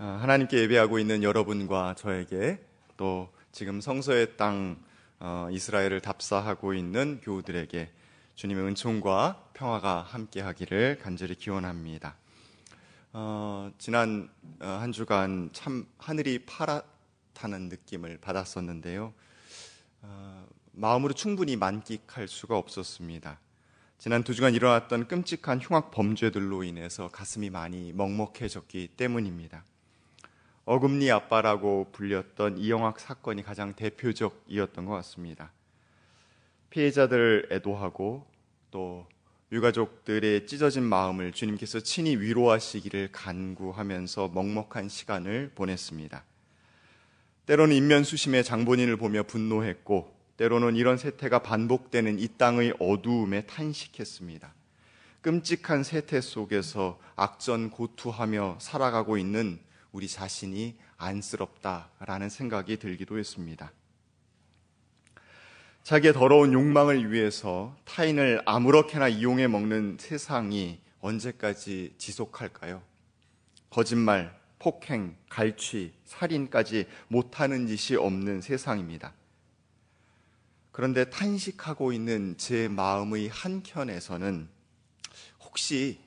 아, 하나님께 예배하고 있는 여러분과 저에게 또 지금 성서의 땅 어, 이스라엘을 답사하고 있는 교우들에게 주님의 은총과 평화가 함께하기를 간절히 기원합니다. 어, 지난 어, 한 주간 참 하늘이 파랗다는 느낌을 받았었는데요. 어, 마음으로 충분히 만끽할 수가 없었습니다. 지난 두 주간 일어났던 끔찍한 흉악 범죄들로 인해서 가슴이 많이 먹먹해졌기 때문입니다. 어금니 아빠라고 불렸던 이영학 사건이 가장 대표적이었던 것 같습니다. 피해자들 애도하고 또 유가족들의 찢어진 마음을 주님께서 친히 위로하시기를 간구하면서 먹먹한 시간을 보냈습니다. 때로는 인면수심의 장본인을 보며 분노했고 때로는 이런 세태가 반복되는 이 땅의 어두움에 탄식했습니다. 끔찍한 세태 속에서 악전 고투하며 살아가고 있는 우리 자신이 안쓰럽다라는 생각이 들기도 했습니다. 자기의 더러운 욕망을 위해서 타인을 아무렇게나 이용해 먹는 세상이 언제까지 지속할까요? 거짓말, 폭행, 갈취, 살인까지 못하는 짓이 없는 세상입니다. 그런데 탄식하고 있는 제 마음의 한켠에서는 혹시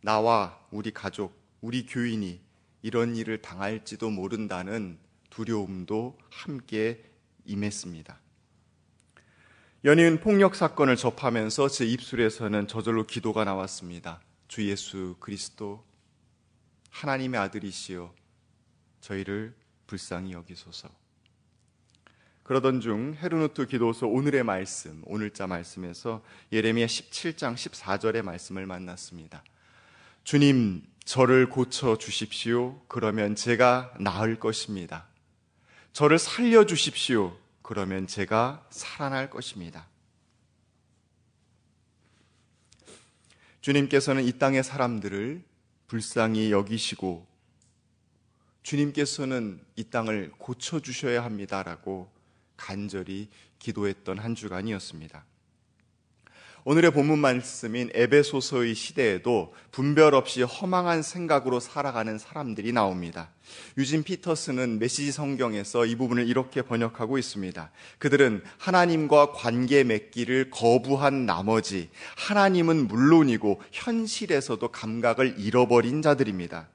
나와 우리 가족, 우리 교인이 이런 일을 당할지도 모른다는 두려움도 함께 임했습니다. 연이은 폭력 사건을 접하면서 제 입술에서는 저절로 기도가 나왔습니다. 주 예수 그리스도 하나님의 아들이시여 저희를 불쌍히 여기소서. 그러던 중 헤르누트 기도서 오늘의 말씀, 오늘자 말씀에서 예레미야 17장 14절의 말씀을 만났습니다. 주님, 저를 고쳐 주십시오. 그러면 제가 나을 것입니다. 저를 살려 주십시오. 그러면 제가 살아날 것입니다. 주님께서는 이 땅의 사람들을 불쌍히 여기시고 주님께서는 이 땅을 고쳐 주셔야 합니다라고 간절히 기도했던 한 주간이었습니다. 오늘의 본문 말씀인 에베소서의 시대에도 분별 없이 허망한 생각으로 살아가는 사람들이 나옵니다. 유진 피터스는 메시지 성경에서 이 부분을 이렇게 번역하고 있습니다. 그들은 하나님과 관계 맺기를 거부한 나머지 하나님은 물론이고 현실에서도 감각을 잃어버린 자들입니다.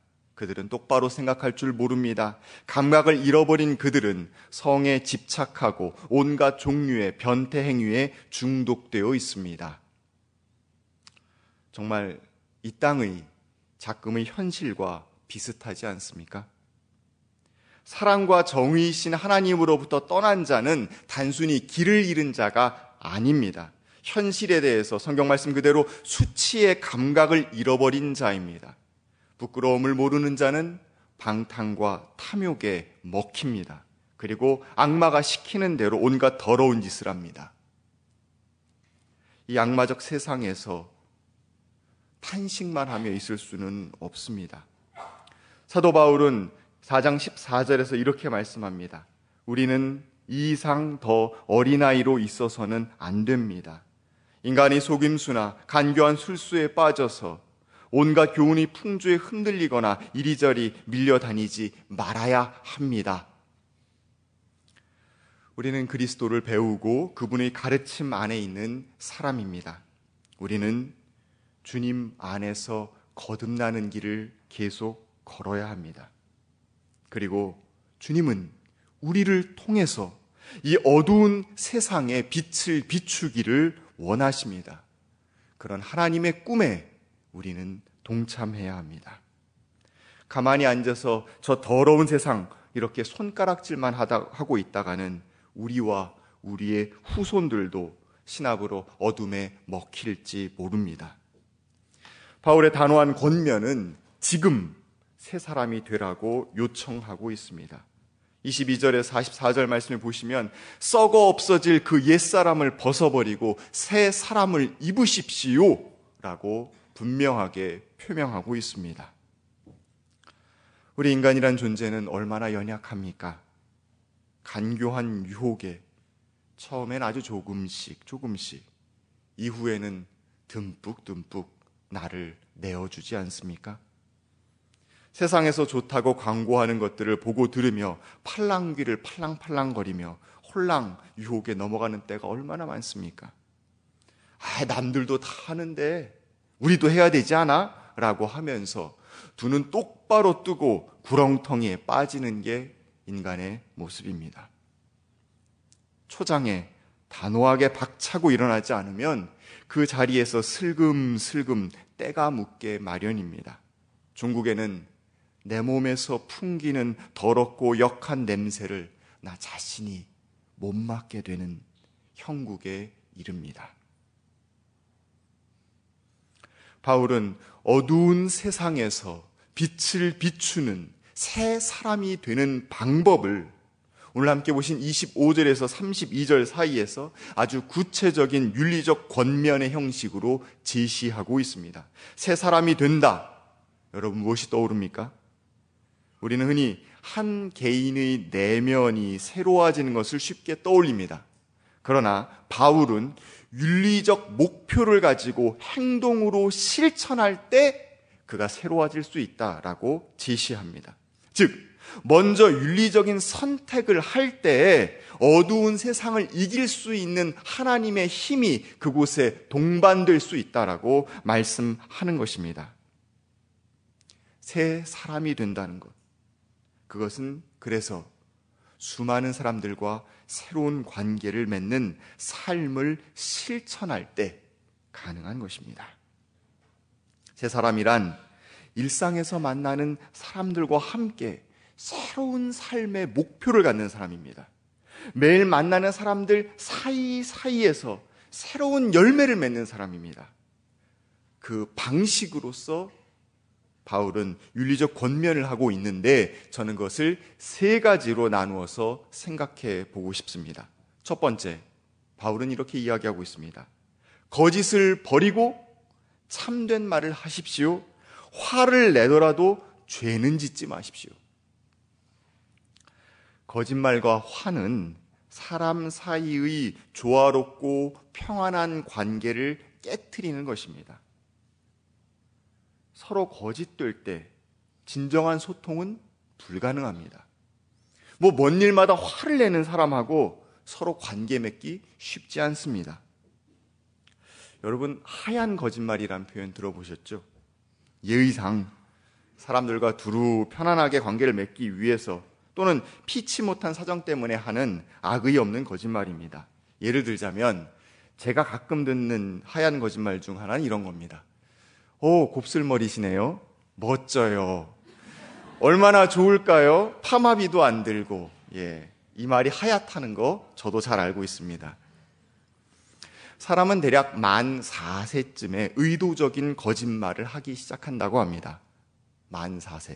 그들은 똑바로 생각할 줄 모릅니다. 감각을 잃어버린 그들은 성에 집착하고 온갖 종류의 변태 행위에 중독되어 있습니다. 정말 이 땅의 작금의 현실과 비슷하지 않습니까? 사랑과 정의이신 하나님으로부터 떠난 자는 단순히 길을 잃은 자가 아닙니다. 현실에 대해서 성경 말씀 그대로 수치의 감각을 잃어버린 자입니다. 부끄러움을 모르는 자는 방탕과 탐욕에 먹힙니다. 그리고 악마가 시키는 대로 온갖 더러운 짓을 합니다. 이 악마적 세상에서 탄식만 하며 있을 수는 없습니다. 사도 바울은 4장 14절에서 이렇게 말씀합니다. 우리는 이 이상 더 어린아이로 있어서는 안 됩니다. 인간이 속임수나 간교한 술수에 빠져서 온갖 교훈이 풍조에 흔들리거나 이리저리 밀려다니지 말아야 합니다. 우리는 그리스도를 배우고 그분의 가르침 안에 있는 사람입니다. 우리는 주님 안에서 거듭나는 길을 계속 걸어야 합니다. 그리고 주님은 우리를 통해서 이 어두운 세상에 빛을 비추기를 원하십니다. 그런 하나님의 꿈에 우리는 동참해야 합니다. 가만히 앉아서 저 더러운 세상 이렇게 손가락질만 하다, 하고 있다가는 우리와 우리의 후손들도 신압으로 어둠에 먹힐지 모릅니다. 바울의 단호한 권면은 지금 새 사람이 되라고 요청하고 있습니다. 22절에서 44절 말씀을 보시면 썩어 없어질 그 옛사람을 벗어버리고 새 사람을 입으십시오 라고 분명하게 표명하고 있습니다. 우리 인간이란 존재는 얼마나 연약합니까? 간교한 유혹에 처음엔 아주 조금씩 조금씩 이후에는 듬뿍 듬뿍 나를 내어주지 않습니까? 세상에서 좋다고 광고하는 것들을 보고 들으며 팔랑귀를 팔랑팔랑거리며 홀랑 유혹에 넘어가는 때가 얼마나 많습니까? 아, 남들도 다 하는데 우리도 해야 되지 않아? 라고 하면서 두 눈 똑바로 뜨고 구렁텅이에 빠지는 게 인간의 모습입니다. 초장에 단호하게 박차고 일어나지 않으면 그 자리에서 슬금슬금 때가 묻게 마련입니다. 중국에는 내 몸에서 풍기는 더럽고 역한 냄새를 나 자신이 못 맡게 되는 형국에 이릅니다. 바울은 어두운 세상에서 빛을 비추는 새 사람이 되는 방법을 오늘 함께 보신 25절에서 32절 사이에서 아주 구체적인 윤리적 권면의 형식으로 제시하고 있습니다. 새 사람이 된다. 여러분 무엇이 떠오릅니까? 우리는 흔히 한 개인의 내면이 새로워지는 것을 쉽게 떠올립니다. 그러나 바울은 윤리적 목표를 가지고 행동으로 실천할 때 그가 새로워질 수 있다라고 제시합니다. 즉, 먼저 윤리적인 선택을 할때 어두운 세상을 이길 수 있는 하나님의 힘이 그곳에 동반될 수 있다라고 말씀하는 것입니다. 새 사람이 된다는 것. 그것은 그래서 수많은 사람들과 새로운 관계를 맺는 삶을 실천할 때 가능한 것입니다. 새 사람이란 일상에서 만나는 사람들과 함께 새로운 삶의 목표를 갖는 사람입니다. 매일 만나는 사람들 사이사이에서 새로운 열매를 맺는 사람입니다. 그 방식으로서 바울은 윤리적 권면을 하고 있는데 저는 그것을 세 가지로 나누어서 생각해 보고 싶습니다. 첫 번째, 바울은 이렇게 이야기하고 있습니다. 거짓을 버리고 참된 말을 하십시오. 화를 내더라도 죄는 짓지 마십시오. 거짓말과 화는 사람 사이의 조화롭고 평안한 관계를 깨뜨리는 것입니다. 서로 거짓될 때 진정한 소통은 불가능합니다. 뭐 먼 일마다 화를 내는 사람하고 서로 관계 맺기 쉽지 않습니다. 여러분 하얀 거짓말이란 표현 들어보셨죠? 예의상 사람들과 두루 편안하게 관계를 맺기 위해서 또는 피치 못한 사정 때문에 하는 악의 없는 거짓말입니다. 예를 들자면 제가 가끔 듣는 하얀 거짓말 중 하나는 이런 겁니다. 오, 곱슬머리시네요. 멋져요. 얼마나 좋을까요? 파마비도 안 들고, 예. 이 말이 하얗다는 거 저도 잘 알고 있습니다. 사람은 대략 만 4세쯤에 의도적인 거짓말을 하기 시작한다고 합니다. 만 4세.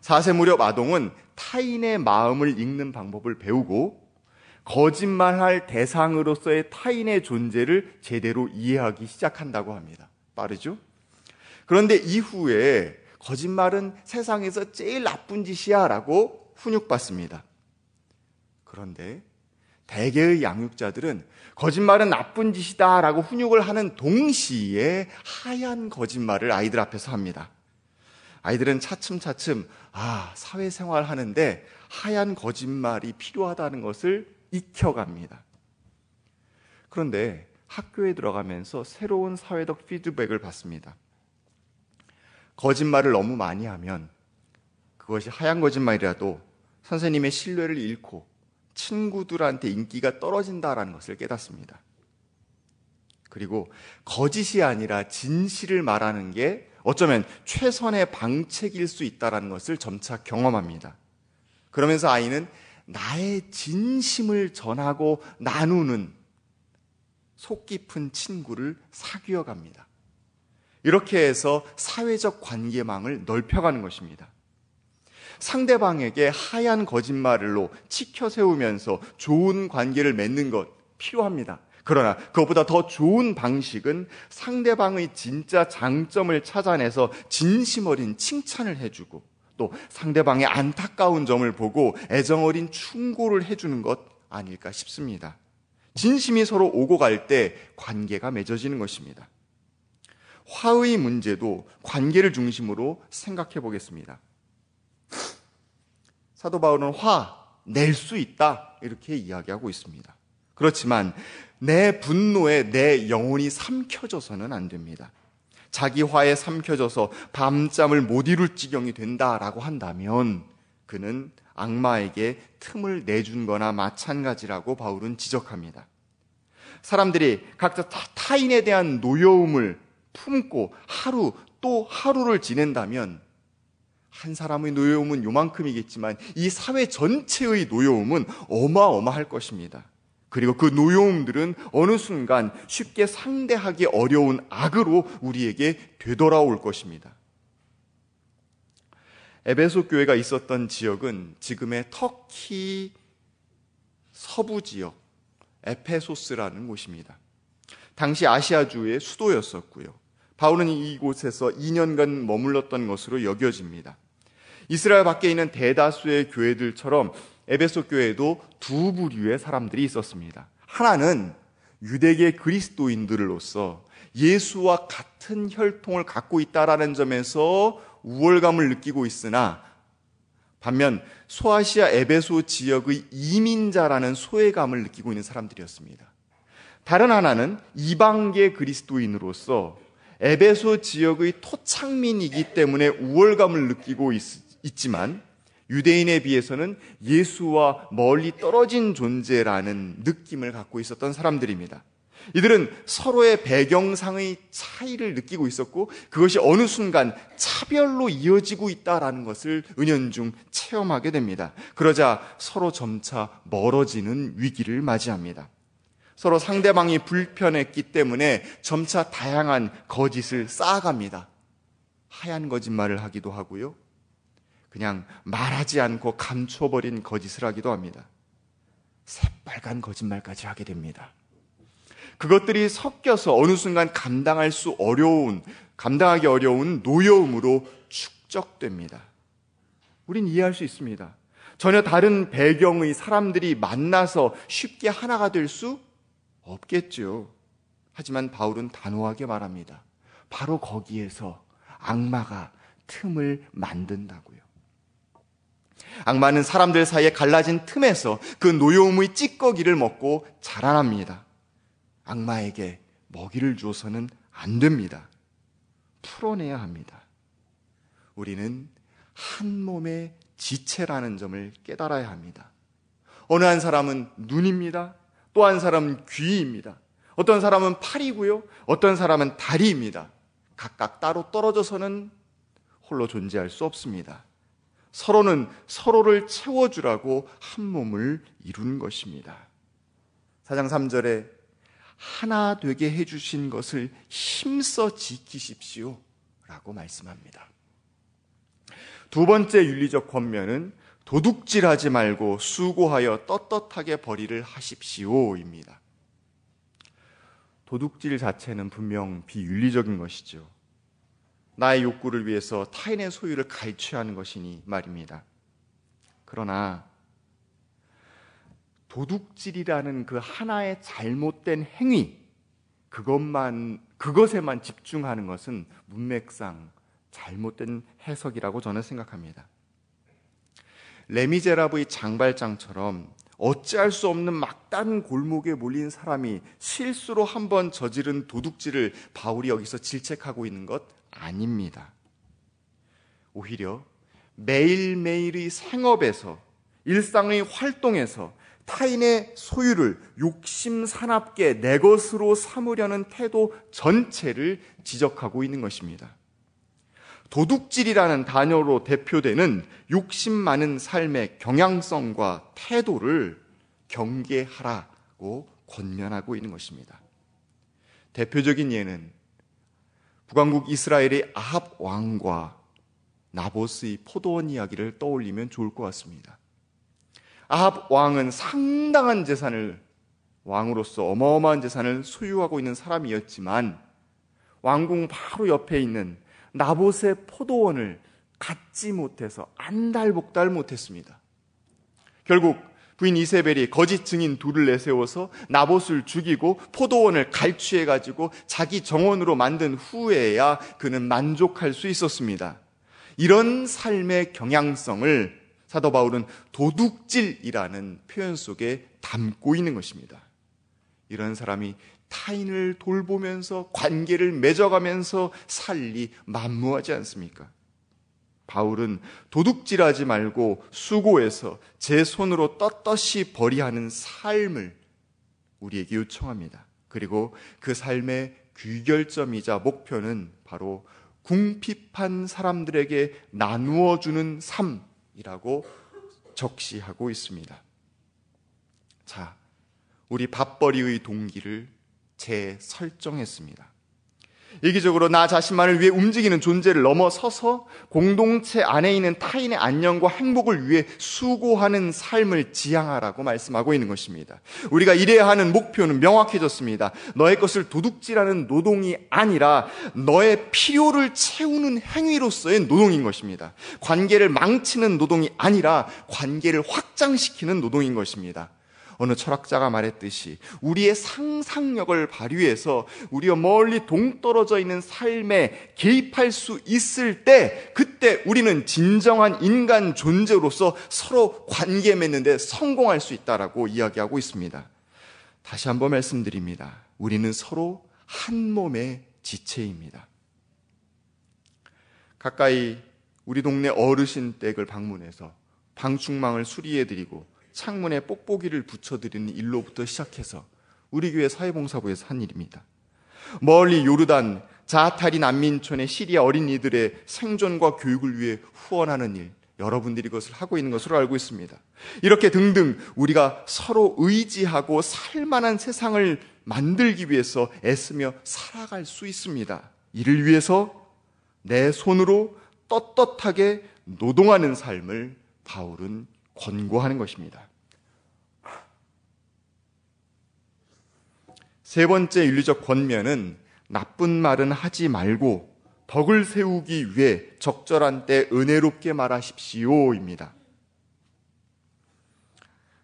4세 무렵 아동은 타인의 마음을 읽는 방법을 배우고 거짓말할 대상으로서의 타인의 존재를 제대로 이해하기 시작한다고 합니다. 빠르죠? 그런데 이후에 거짓말은 세상에서 제일 나쁜 짓이야 라고 훈육받습니다. 그런데 대개의 양육자들은 거짓말은 나쁜 짓이다 라고 훈육을 하는 동시에 하얀 거짓말을 아이들 앞에서 합니다. 아이들은 차츰차츰, 아, 사회생활 하는데 하얀 거짓말이 필요하다는 것을 익혀갑니다. 그런데 학교에 들어가면서 새로운 사회적 피드백을 받습니다. 거짓말을 너무 많이 하면 그것이 하얀 거짓말이라도 선생님의 신뢰를 잃고 친구들한테 인기가 떨어진다라는 것을 깨닫습니다. 그리고 거짓이 아니라 진실을 말하는 게 어쩌면 최선의 방책일 수 있다라는 것을 점차 경험합니다. 그러면서 아이는 나의 진심을 전하고 나누는 속 깊은 친구를 사귀어 갑니다. 이렇게 해서 사회적 관계망을 넓혀가는 것입니다. 상대방에게 하얀 거짓말로 치켜 세우면서 좋은 관계를 맺는 것 필요합니다. 그러나 그것보다 더 좋은 방식은 상대방의 진짜 장점을 찾아내서 진심 어린 칭찬을 해주고 또 상대방의 안타까운 점을 보고 애정 어린 충고를 해주는 것 아닐까 싶습니다. 진심이 서로 오고 갈 때 관계가 맺어지는 것입니다. 화의 문제도 관계를 중심으로 생각해 보겠습니다. 사도 바울은 화, 낼 수 있다. 이렇게 이야기하고 있습니다. 그렇지만 내 분노에 내 영혼이 삼켜져서는 안 됩니다. 자기 화에 삼켜져서 밤잠을 못 이룰 지경이 된다라고 한다면 그는 악마에게 틈을 내준 거나 마찬가지라고 바울은 지적합니다. 사람들이 각자 타인에 대한 노여움을 품고 하루 또 하루를 지낸다면 한 사람의 노여움은 요만큼이겠지만 이 사회 전체의 노여움은 어마어마할 것입니다. 그리고 그 노여움들은 어느 순간 쉽게 상대하기 어려운 악으로 우리에게 되돌아올 것입니다. 에베소 교회가 있었던 지역은 지금의 터키 서부 지역 에페소스라는 곳입니다. 당시 아시아주의 수도였었고요. 바울은 이곳에서 2년간 머물렀던 것으로 여겨집니다. 이스라엘 밖에 있는 대다수의 교회들처럼 에베소 교회에도 두 부류의 사람들이 있었습니다. 하나는 유대계 그리스도인들로서 예수와 같은 혈통을 갖고 있다라는 점에서 우월감을 느끼고 있으나 반면 소아시아 에베소 지역의 이민자라는 소외감을 느끼고 있는 사람들이었습니다. 다른 하나는 이방계 그리스도인으로서 에베소 지역의 토착민이기 때문에 우월감을 느끼고 있, 있지만 유대인에 비해서는 예수와 멀리 떨어진 존재라는 느낌을 갖고 있었던 사람들입니다. 이들은 서로의 배경상의 차이를 느끼고 있었고 그것이 어느 순간 차별로 이어지고 있다라는 것을 은연중 체험하게 됩니다. 그러자 서로 점차 멀어지는 위기를 맞이합니다. 서로 상대방이 불편했기 때문에 점차 다양한 거짓을 쌓아갑니다. 하얀 거짓말을 하기도 하고요. 그냥 말하지 않고 감춰버린 거짓을 하기도 합니다. 새빨간 거짓말까지 하게 됩니다. 그것들이 섞여서 어느 순간 감당할 수 어려운, 감당하기 어려운 노여움으로 축적됩니다. 우린 이해할 수 있습니다. 전혀 다른 배경의 사람들이 만나서 쉽게 하나가 될 수 없겠죠. 하지만 바울은 단호하게 말합니다. 바로 거기에서 악마가 틈을 만든다고요. 악마는 사람들 사이에 갈라진 틈에서 그 노여움의 찌꺼기를 먹고 자라납니다. 악마에게 먹이를 주어서는 안 됩니다. 풀어내야 합니다. 우리는 한 몸의 지체라는 점을 깨달아야 합니다. 어느 한 사람은 눈입니다. 또 한 사람은 귀입니다. 어떤 사람은 팔이고요. 어떤 사람은 다리입니다. 각각 따로 떨어져서는 홀로 존재할 수 없습니다. 서로는 서로를 채워주라고 한 몸을 이룬 것입니다. 사장 3절에 하나 되게 해주신 것을 힘써 지키십시오. 라고 말씀합니다. 두 번째 윤리적 권면은 도둑질하지 말고 수고하여 떳떳하게 벌이를 하십시오입니다. 도둑질 자체는 분명 비윤리적인 것이죠. 나의 욕구를 위해서 타인의 소유를 갈취하는 것이니 말입니다. 그러나 도둑질이라는 그 하나의 잘못된 행위, 그것만, 그것에만 집중하는 것은 문맥상 잘못된 해석이라고 저는 생각합니다. 레미제라브의 장발장처럼 어찌할 수 없는 막단 골목에 몰린 사람이 실수로 한번 저지른 도둑질을 바울이 여기서 질책하고 있는 것 아닙니다. 오히려 매일매일의 생업에서 일상의 활동에서 타인의 소유를 욕심 사납게 내 것으로 삼으려는 태도 전체를 지적하고 있는 것입니다. 도둑질이라는 단어로 대표되는 욕심 많은 삶의 경향성과 태도를 경계하라고 권면하고 있는 것입니다. 대표적인 예는 북왕국 이스라엘의 아합 왕과 나보스의 포도원 이야기를 떠올리면 좋을 것 같습니다. 아합 왕은 상당한 재산을 왕으로서 어마어마한 재산을 소유하고 있는 사람이었지만 왕궁 바로 옆에 있는 나봇의 포도원을 갖지 못해서 안달복달 못했습니다. 결국 부인 이세벨이 거짓 증인 둘을 내세워서 나봇을 죽이고 포도원을 갈취해 가지고 자기 정원으로 만든 후에야 그는 만족할 수 있었습니다. 이런 삶의 경향성을 사도 바울은 도둑질이라는 표현 속에 담고 있는 것입니다. 이런 사람이 타인을 돌보면서 관계를 맺어가면서 살리 만무하지 않습니까? 바울은 도둑질하지 말고 수고해서 제 손으로 떳떳이 벌이하는 삶을 우리에게 요청합니다. 그리고 그 삶의 귀결점이자 목표는 바로 궁핍한 사람들에게 나누어 주는 삶이라고 적시하고 있습니다. 자, 우리 밥벌이의 동기를 재설정했습니다. 이기적으로 나 자신만을 위해 움직이는 존재를 넘어서서 공동체 안에 있는 타인의 안녕과 행복을 위해 수고하는 삶을 지향하라고 말씀하고 있는 것입니다. 우리가 이래야 하는 목표는 명확해졌습니다. 너의 것을 도둑질하는 노동이 아니라 너의 필요를 채우는 행위로서의 노동인 것입니다. 관계를 망치는 노동이 아니라 관계를 확장시키는 노동인 것입니다. 어느 철학자가 말했듯이 우리의 상상력을 발휘해서 우리가 멀리 동떨어져 있는 삶에 개입할 수 있을 때 그때 우리는 진정한 인간 존재로서 서로 관계 맺는데 성공할 수 있다라고 이야기하고 있습니다. 다시 한번 말씀드립니다. 우리는 서로 한 몸의 지체입니다. 가까이 우리 동네 어르신 댁을 방문해서 방충망을 수리해드리고 창문에 뽁뽁이를 붙여드리는 일로부터 시작해서 우리 교회 사회봉사부에서 한 일입니다. 멀리 요르단 자타리 난민촌의 시리아 어린이들의 생존과 교육을 위해 후원하는 일, 여러분들이 그것을 하고 있는 것으로 알고 있습니다. 이렇게 등등 우리가 서로 의지하고 살만한 세상을 만들기 위해서 애쓰며 살아갈 수 있습니다. 이를 위해서 내 손으로 떳떳하게 노동하는 삶을 바울은 권고하는 것입니다. 세 번째 윤리적 권면은 나쁜 말은 하지 말고 덕을 세우기 위해 적절한 때 은혜롭게 말하십시오입니다.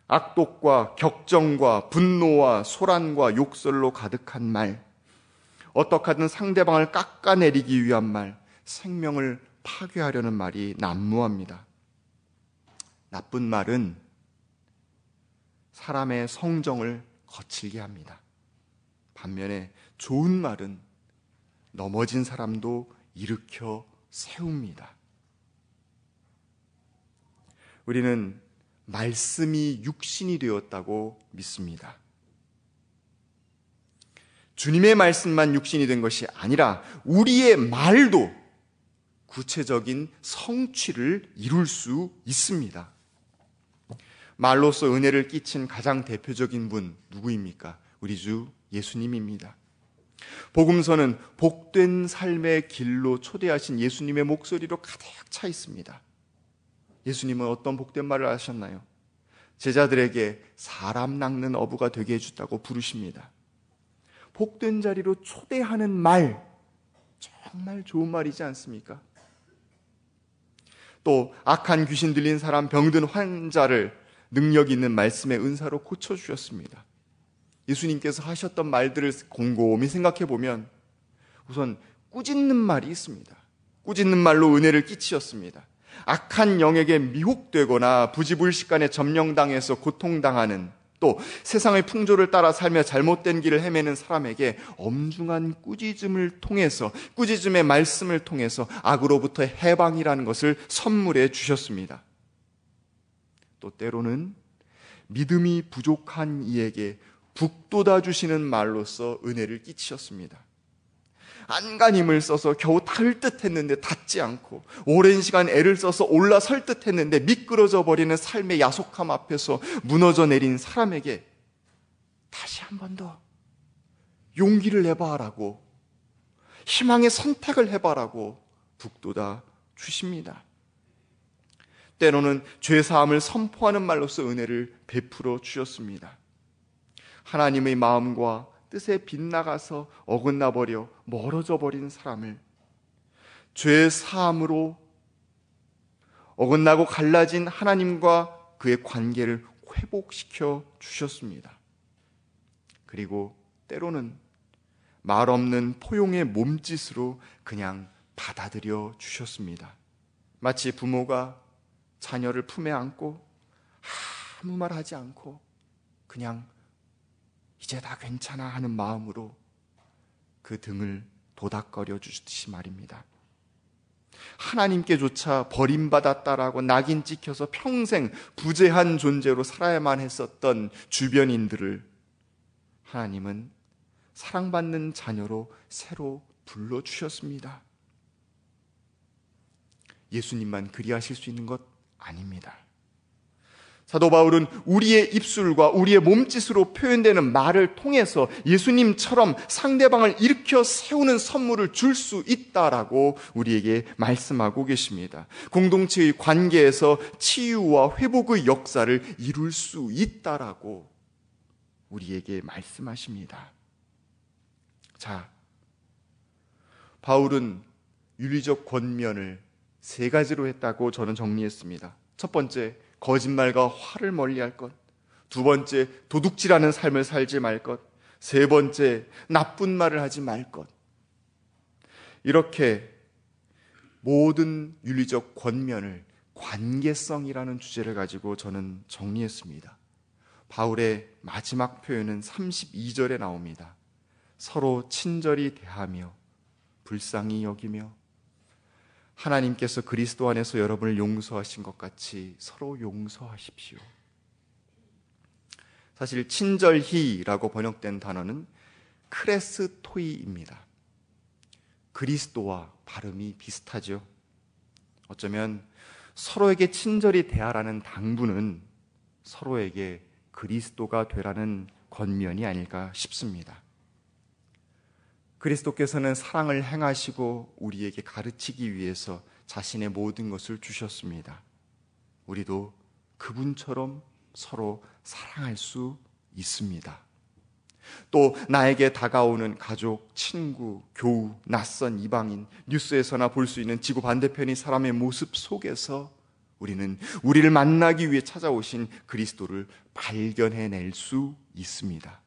악독과 격정과 분노와 소란과 욕설로 가득한 말, 어떻게든 상대방을 깎아내리기 위한 말, 생명을 파괴하려는 말이 난무합니다. 나쁜 말은 사람의 성정을 거칠게 합니다. 반면에 좋은 말은 넘어진 사람도 일으켜 세웁니다. 우리는 말씀이 육신이 되었다고 믿습니다. 주님의 말씀만 육신이 된 것이 아니라 우리의 말도 구체적인 성취를 이룰 수 있습니다. 말로써 은혜를 끼친 가장 대표적인 분 누구입니까? 우리 주 예수님입니다. 복음서는 복된 삶의 길로 초대하신 예수님의 목소리로 가득 차 있습니다. 예수님은 어떤 복된 말을 하셨나요? 제자들에게 사람 낚는 어부가 되게 해주다고 부르십니다. 복된 자리로 초대하는 말, 정말 좋은 말이지 않습니까? 또 악한 귀신 들린 사람 병든 환자를 능력 있는 말씀의 은사로 고쳐주셨습니다. 예수님께서 하셨던 말들을 곰곰이 생각해 보면 우선 꾸짖는 말이 있습니다. 꾸짖는 말로 은혜를 끼치셨습니다. 악한 영에게 미혹되거나 부지불식간에 점령당해서 고통당하는 또 세상의 풍조를 따라 살며 잘못된 길을 헤매는 사람에게 엄중한 꾸짖음을 통해서 꾸짖음의 말씀을 통해서 악으로부터 해방이라는 것을 선물해 주셨습니다. 또 때로는 믿음이 부족한 이에게 북돋아 주시는 말로써 은혜를 끼치셨습니다. 안간힘을 써서 겨우 닿을 듯 했는데 닿지 않고 오랜 시간 애를 써서 올라설 듯 했는데 미끄러져 버리는 삶의 야속함 앞에서 무너져 내린 사람에게 다시 한 번 더 용기를 내봐라고 희망의 선택을 해봐라고 북돋아 주십니다. 때로는 죄사함을 선포하는 말로서 은혜를 베풀어 주셨습니다. 하나님의 마음과 뜻에 빗나가서 어긋나 버려 멀어져 버린 사람을 죄 사함으로 어긋나고 갈라진 하나님과 그의 관계를 회복시켜 주셨습니다. 그리고 때로는 말 없는 포용의 몸짓으로 그냥 받아들여 주셨습니다. 마치 부모가 자녀를 품에 안고 아무 말 하지 않고 그냥 이제 다 괜찮아 하는 마음으로 그 등을 도닥거려 주듯이 말입니다. 하나님께조차 버림받았다라고 낙인 찍혀서 평생 부재한 존재로 살아야만 했었던 주변인들을 하나님은 사랑받는 자녀로 새로 불러주셨습니다. 예수님만 그리하실 수 있는 것 아닙니다. 사도 바울은 우리의 입술과 우리의 몸짓으로 표현되는 말을 통해서 예수님처럼 상대방을 일으켜 세우는 선물을 줄 수 있다라고 우리에게 말씀하고 계십니다. 공동체의 관계에서 치유와 회복의 역사를 이룰 수 있다라고 우리에게 말씀하십니다. 자, 바울은 윤리적 권면을 세 가지로 했다고 저는 정리했습니다. 첫 번째, 거짓말과 화를 멀리 할 것. 두 번째, 도둑질하는 삶을 살지 말 것. 세 번째, 나쁜 말을 하지 말 것. 이렇게 모든 윤리적 권면을 관계성이라는 주제를 가지고 저는 정리했습니다. 바울의 마지막 표현은 32절에 나옵니다. 서로 친절히 대하며 불쌍히 여기며 하나님께서 그리스도 안에서 여러분을 용서하신 것 같이 서로 용서하십시오. 사실 친절히라고 번역된 단어는 크레스토이입니다. 그리스도와 발음이 비슷하죠. 어쩌면 서로에게 친절히 대하라는 당부는 서로에게 그리스도가 되라는 권면이 아닐까 싶습니다. 그리스도께서는 사랑을 행하시고 우리에게 가르치기 위해서 자신의 모든 것을 주셨습니다. 우리도 그분처럼 서로 사랑할 수 있습니다. 또 나에게 다가오는 가족, 친구, 교우, 낯선 이방인, 뉴스에서나 볼 수 있는 지구 반대편의 사람의 모습 속에서 우리는 우리를 만나기 위해 찾아오신 그리스도를 발견해낼 수 있습니다.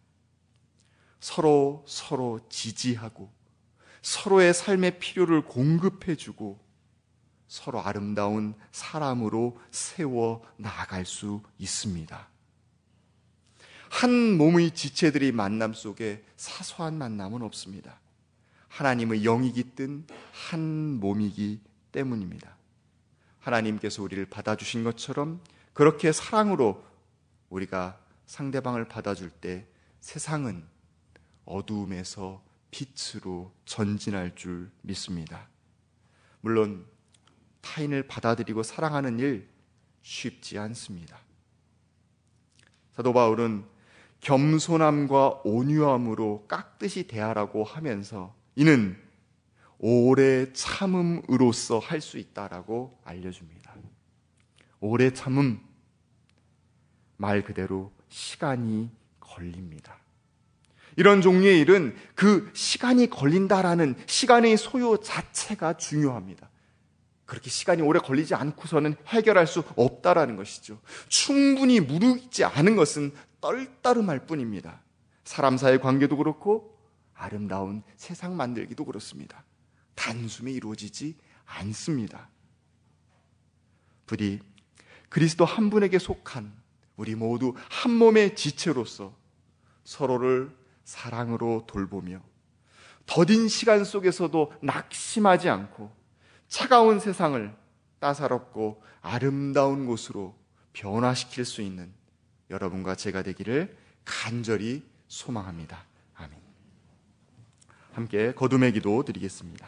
서로 서로 지지하고 서로의 삶의 필요를 공급해주고 서로 아름다운 사람으로 세워 나아갈 수 있습니다. 한 몸의 지체들이 만남 속에 사소한 만남은 없습니다. 하나님의 영이기 뜬 한 몸이기 때문입니다. 하나님께서 우리를 받아주신 것처럼 그렇게 사랑으로 우리가 상대방을 받아줄 때 세상은 어두움에서 빛으로 전진할 줄 믿습니다. 물론 타인을 받아들이고 사랑하는 일 쉽지 않습니다. 사도 바울은 겸손함과 온유함으로 깍듯이 대하라고 하면서 이는 오래 참음으로써 할 수 있다라고 알려줍니다. 오래 참음 말 그대로 시간이 걸립니다. 이런 종류의 일은 그 시간이 걸린다라는 시간의 소요 자체가 중요합니다. 그렇게 시간이 오래 걸리지 않고서는 해결할 수 없다라는 것이죠. 충분히 무르익지 않은 것은 떨따름할 뿐입니다. 사람 사이 관계도 그렇고 아름다운 세상 만들기도 그렇습니다. 단숨에 이루어지지 않습니다. 부디 그리스도 한 분에게 속한 우리 모두 한 몸의 지체로서 서로를 사랑으로 돌보며 더딘 시간 속에서도 낙심하지 않고 차가운 세상을 따사롭고 아름다운 곳으로 변화시킬 수 있는 여러분과 제가 되기를 간절히 소망합니다. 아멘. 함께 거둠의 기도 드리겠습니다.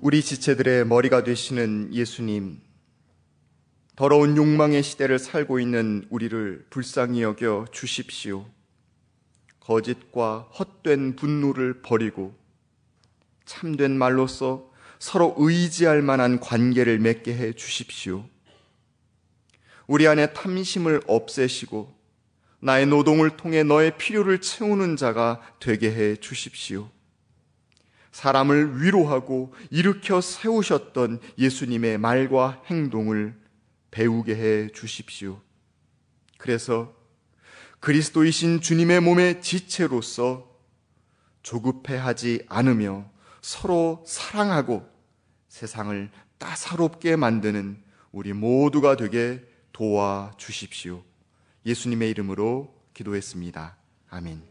우리 지체들의 머리가 되시는 예수님, 더러운 욕망의 시대를 살고 있는 우리를 불쌍히 여겨 주십시오. 거짓과 헛된 분노를 버리고 참된 말로서 서로 의지할 만한 관계를 맺게 해 주십시오. 우리 안에 탐심을 없애시고 나의 노동을 통해 너의 필요를 채우는 자가 되게 해 주십시오. 사람을 위로하고 일으켜 세우셨던 예수님의 말과 행동을 배우게 해 주십시오. 그래서 그리스도이신 주님의 몸의 지체로서 조급해하지 않으며 서로 사랑하고 세상을 따사롭게 만드는 우리 모두가 되게 도와 주십시오. 예수님의 이름으로 기도했습니다. 아멘.